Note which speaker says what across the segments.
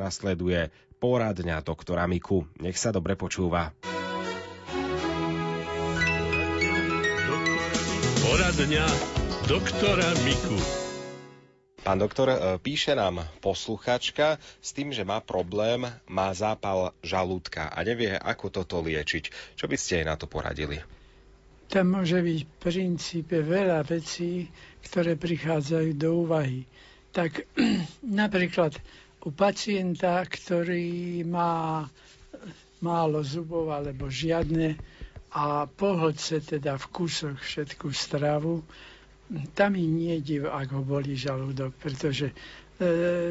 Speaker 1: nasleduje poradňa doktora Miku. Nech sa dobre počúva.
Speaker 2: Poradňa doktora Miku.
Speaker 1: Pán doktor, e, píše nám posluchačka s tým, že má problém, má zápal žalúdka a nevie, ako toto liečiť. Čo by ste jej na to poradili?
Speaker 3: Tam môže byť v princípe veľa vecí, ktoré prichádzajú do úvahy. Tak napríklad u pacienta, ktorý má málo zubov alebo žiadne a pohodce teda v kusoch všetku stravu, tam mi nie div, ak ho boli žalúdok, pretože e,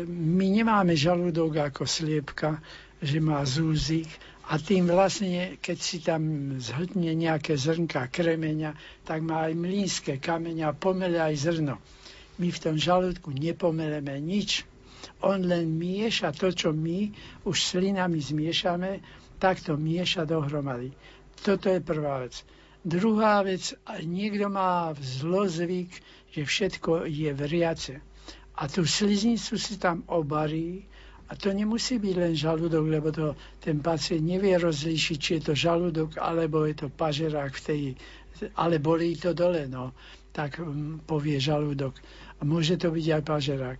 Speaker 3: my nemáme žalúdok ako sliepka, že má zúzik a tým vlastne, keď si tam zhodne nejaké zrnka kremeňa, tak má aj mlínske kameňa, pomele aj zrno. My v tom žalúdku nepomeleme nič, on len mieša to, čo my už slinami zmiešame, tak to mieša dohromady. Toto je prvá vec. Druhá vec, niekto má zlozvyk, že všetko je vriace. A tú sliznicu si tam obarí a to nemusí byť len žalúdok, lebo to ten pacient nevie rozlíšiť, či je to žalúdok, alebo je to pažerák v tej, ale bolí to dole, no. Tak um, povie žalúdok. A môže to byť aj pažerák.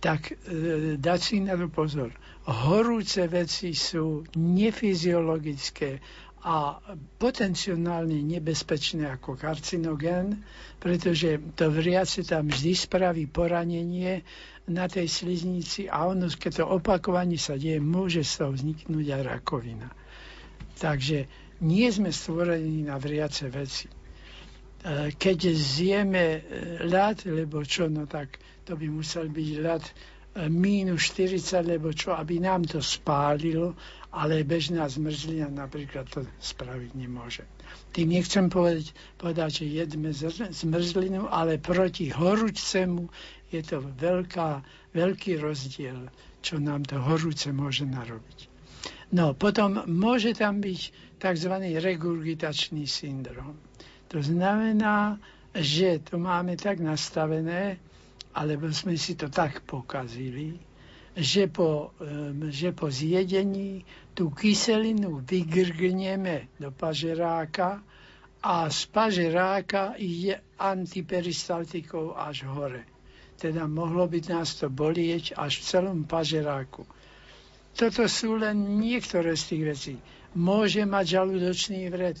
Speaker 3: Tak e, dať si na to pozor. Horúce veci sú nefyziologické a potenciálne nebezpečné ako karcinogén, pretože to vriace tam vždy spraví poranenie na tej sliznici a ono, keď to opakovanie sa deje, môže toho vzniknúť aj rakovina. Takže nie sme stvorení na vriace veci. E, keď zjeme e, ľad, lebo čo, no tak to by musel byť ľad e, mínus 40, lebo čo, aby nám to spálilo, ale bežná zmrzlina napríklad to spraviť nemôže. Tým nechcem povedať, povedať že jedme zmrzlinu, ale proti horúcemu je to veľká, veľký rozdiel, čo nám to horúce môže narobiť. No, potom môže tam byť tzv. regurgitačný syndrom. To znamená, že to máme tak nastavené, alebo sme si to tak pokazili, že po, že po zjedení tú kyselinu vygrgneme do pažeráka a z pažeráka ide antiperistaltikou až hore. Teda mohlo by nás to bolieť až v celom pažeráku. Toto sú len niektoré z tých vecí. Môže mať žalúdočný vred.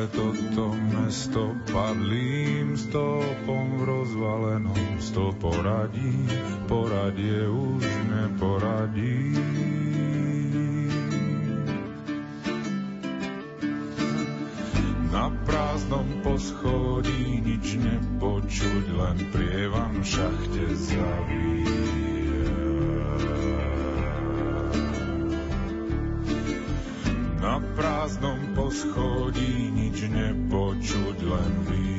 Speaker 4: celé toto mesto padlým stopom v rozvalenom stoporadí. Poradie už neporadí. poschodí nič nepočuť, len prievan v šachte zavíja. Na prázdnom poschodí nepočuť, len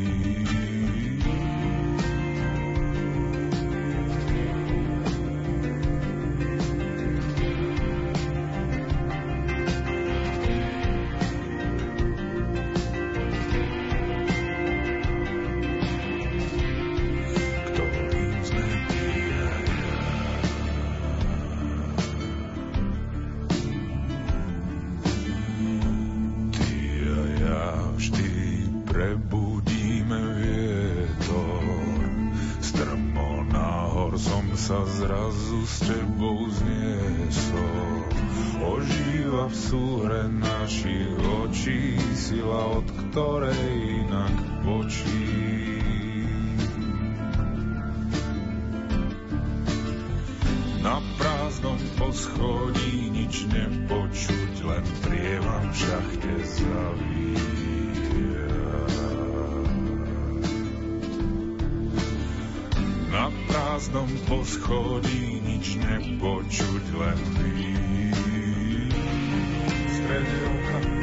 Speaker 4: tebou zniesol. Ožíva v súhre našich očí sila, od ktorej inak bočí. Na prázdnom poschodí nič nepočuť, len prievam v šachte zavíja. Prázdnom poschodí nič nepočuť, len vín. Strede oka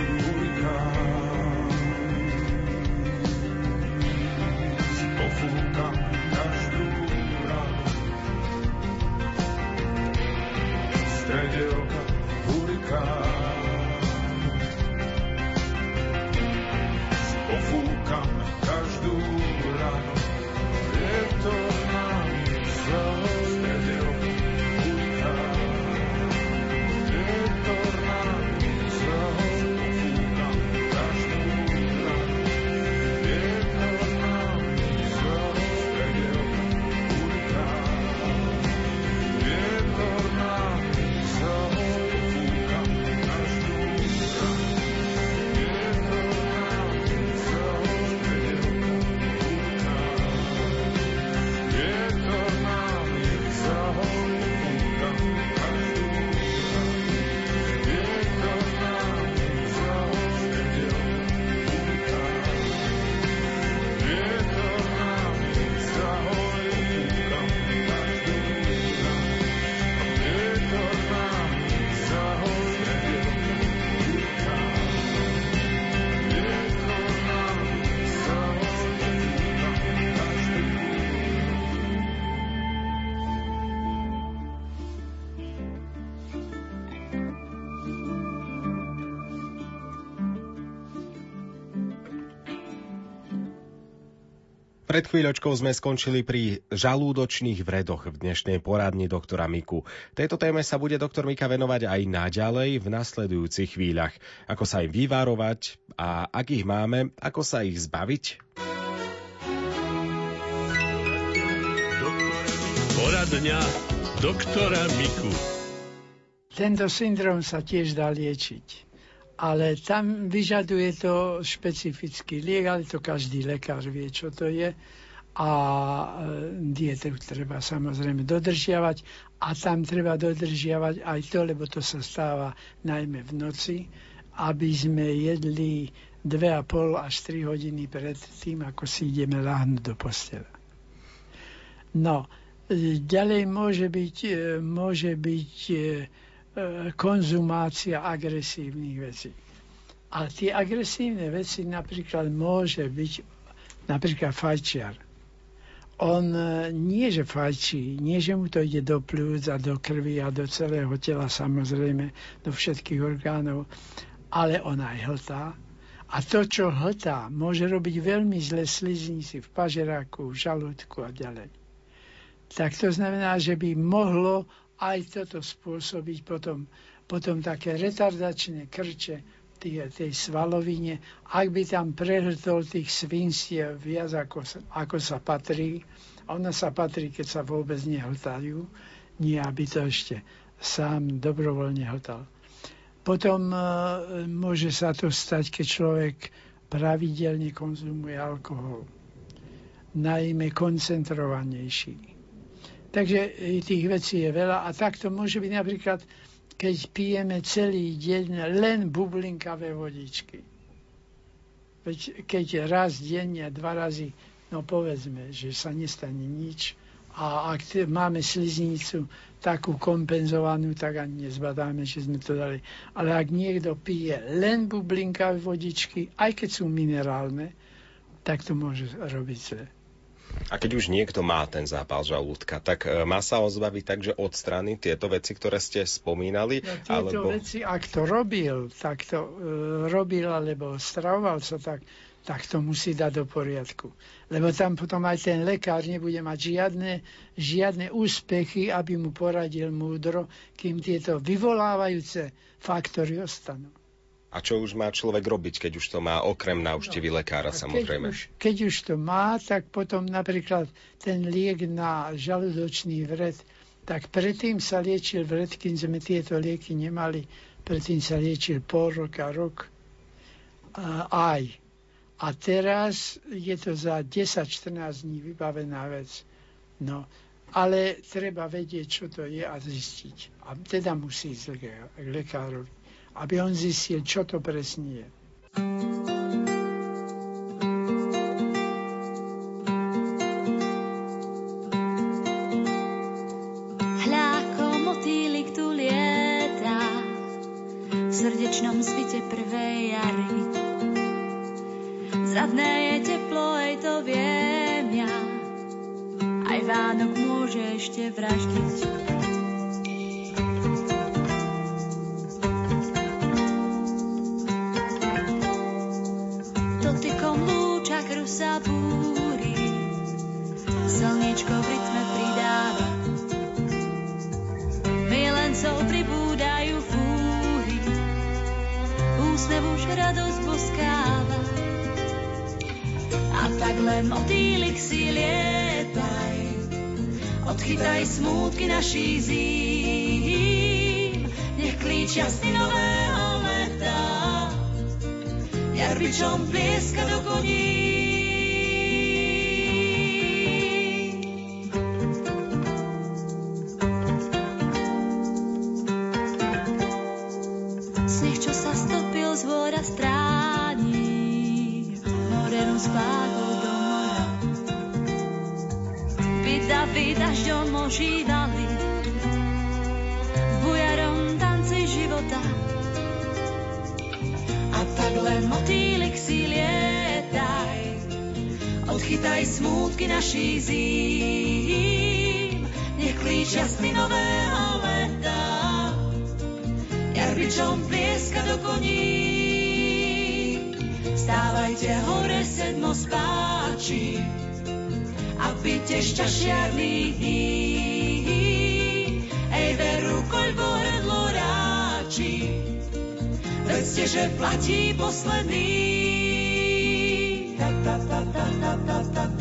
Speaker 1: Pred chvíľočkou sme skončili pri žalúdočných vredoch v dnešnej poradni doktora Miku. Tejto téme sa bude doktor Mika venovať aj naďalej v nasledujúcich chvíľach. Ako sa im vyvárovať a ak ich máme, ako sa ich zbaviť?
Speaker 2: Poradňa doktora Miku.
Speaker 3: Tento syndrom sa tiež dá liečiť. Ale tam vyžaduje to špecifický liek, ale to každý lekár vie, čo to je. A e, dietu treba samozrejme dodržiavať. A tam treba dodržiavať aj to, lebo to sa stáva najmä v noci, aby sme jedli 2,5 až 3 hodiny pred tým, ako si ideme láhnuť do postela. No, e, ďalej môže byť, e, môže byť konzumácia agresívnych vecí. A tie agresívne veci napríklad môže byť napríklad fajčiar. On e, nie, že fajčí, nie, že mu to ide do pľúc a do krvi a do celého tela, samozrejme, do všetkých orgánov, ale on aj hltá. A to, čo hltá, môže robiť veľmi zle sliznici v pažeráku, v žalúdku a ďalej. Tak to znamená, že by mohlo aj toto spôsobiť potom, potom také retardačné krče tej, tej svalovine, ak by tam prehltol tých svinstiev viac ako, sa- ako sa patrí. A Ona sa patrí, keď sa vôbec nehltajú, nie aby to ešte sám dobrovoľne hltal. Potom e, môže sa to stať, keď človek pravidelne konzumuje alkohol. Najmä koncentrovanejší. Takže e, tých vecí je veľa a takto môže byť napríklad, keď pijeme celý deň len bublinkavé vodičky. Veď keď raz denne, dva razy, no povedzme, že sa nestane nič a ak máme sliznicu takú kompenzovanú, tak ani nezbadáme, že sme to dali. Ale ak niekto pije len bublinkavé vodičky, aj keď sú minerálne, tak to môže robiť zle.
Speaker 1: A keď už niekto má ten zápal žalúdka, tak e, má sa ho zbaviť tak, že odstráni tieto veci, ktoré ste spomínali?
Speaker 3: No, tieto
Speaker 1: alebo...
Speaker 3: veci, ak to robil, tak to e, robil, alebo stravoval sa tak, tak to musí dať do poriadku. Lebo tam potom aj ten lekár nebude mať žiadne, žiadne úspechy, aby mu poradil múdro, kým tieto vyvolávajúce faktory ostanú.
Speaker 1: A čo už má človek robiť, keď už to má okrem návštevy lekára,
Speaker 3: A
Speaker 1: samozrejme?
Speaker 3: Keď už, keď už to má, tak potom napríklad ten liek na žalúdočný vred tak predtým sa liečil vred, kým sme tieto lieky nemali, predtým sa liečil pol roka, rok a, aj. A teraz je to za 10-14 dní vybavená vec. No, ale treba vedieť, čo to je a zistiť. A teda musí ísť k lekárovi, aby on zistil, čo to presne je.
Speaker 5: srdečnom svite prvej jary. Zadné je teplo, to viem ja. Aj Vánok môže ešte. Milencov pribúdajú fúry, úsmev už radosť boskáva. A tak len motýlik si lietaj, odchytaj smútky naší zím. Nech klíč jasný nového leta, jarbičom plieska do koní. Ožívali, v bujarom tanci života. A tak len motýlik si lietaj, odchytaj smútky naší zím. Nech klíč jasný nového leta, jarbičom plieska do koní. Stávajte hore sedmo spáči a pite šťašiarných dní. Ej veru, koľko hrdlo ráči, vedzte, že platí posledný. Ta, ta, ta, ta, ta, ta. Ta,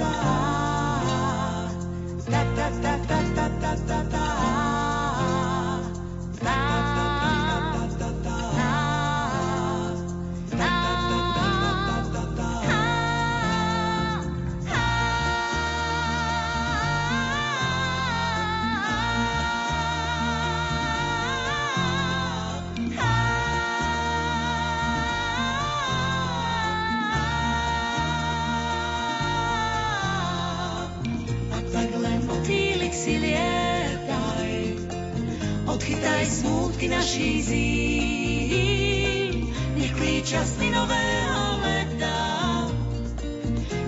Speaker 5: odchytaj smútky naší zím. Nech klíč jasný nového leta,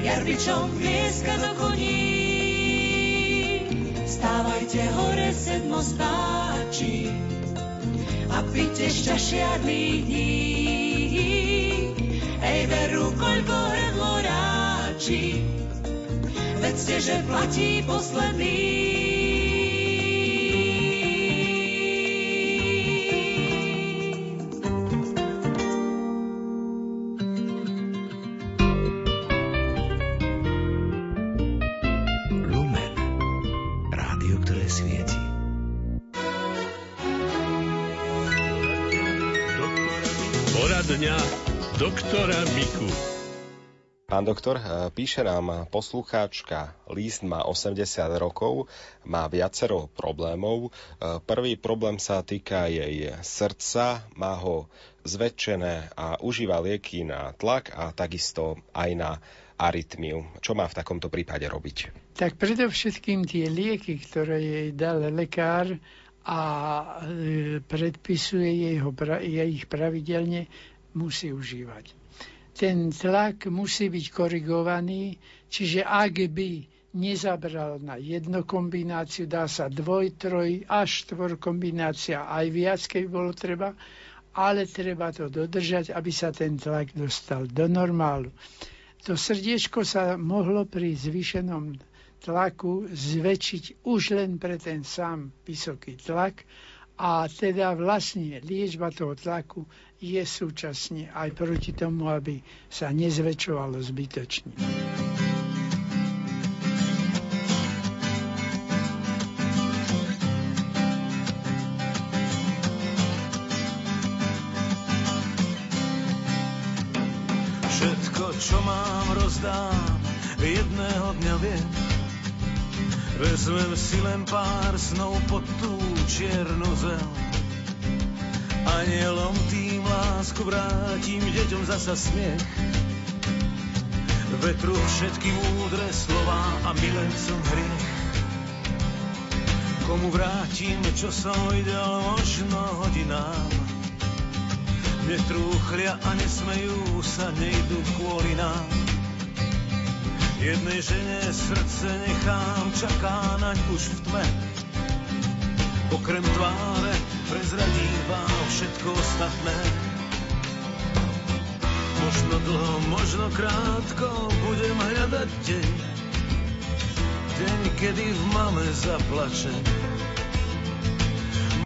Speaker 5: jarbičom plieska do koní. Stávajte hore sedmo spáči a pite šťašiarných dní. Ej veru, koľko hrdlo ráči, vedzte, že platí posledný.
Speaker 2: Poradňa doktora Miku.
Speaker 1: Pán doktor, e, píše nám poslucháčka, List má 80 rokov, má viacero problémov. E, Prvý problém sa týka jej srdca, má ho zväčšené a užíva lieky na tlak a takisto aj na arytmiu. Čo má v takomto prípade robiť?
Speaker 3: Tak predovšetkým tie lieky, ktoré jej dal lekár a e, predpisuje jej, ho, jej ich pravidelne, musí užívať. Ten tlak musí byť korigovaný, čiže ak by nezabral na jednu kombináciu, dá sa dvoj, troj až štvor kombinácia, aj viac, keď bolo treba, ale treba to dodržať, aby sa ten tlak dostal do normálu. To srdiečko sa mohlo pri zvýšenom tlaku zväčšiť už len pre ten sám vysoký tlak a teda vlastne liečba toho tlaku je súčasne aj proti tomu, aby sa nezväčšovalo zbytočne.
Speaker 6: Všetko, čo mám, rozdám, jedného dňa viem. Vezmem si len pár snov pod tú čiernu zem. Anielom tým lásku vrátim, deťom zasa smiech. Vetru všetky múdre slova a milencom hriech. Komu vrátim, čo som videl možno hodinám. Netrúchlia a nesmejú sa, nejdu kvôli nám. Jednej žene srdce nechám, čaká naň už v tme. Okrem tváre prezradí vám všetko ostatné. Možno dlho, možno krátko budem hľadať deň. Deň, kedy v mame zaplačem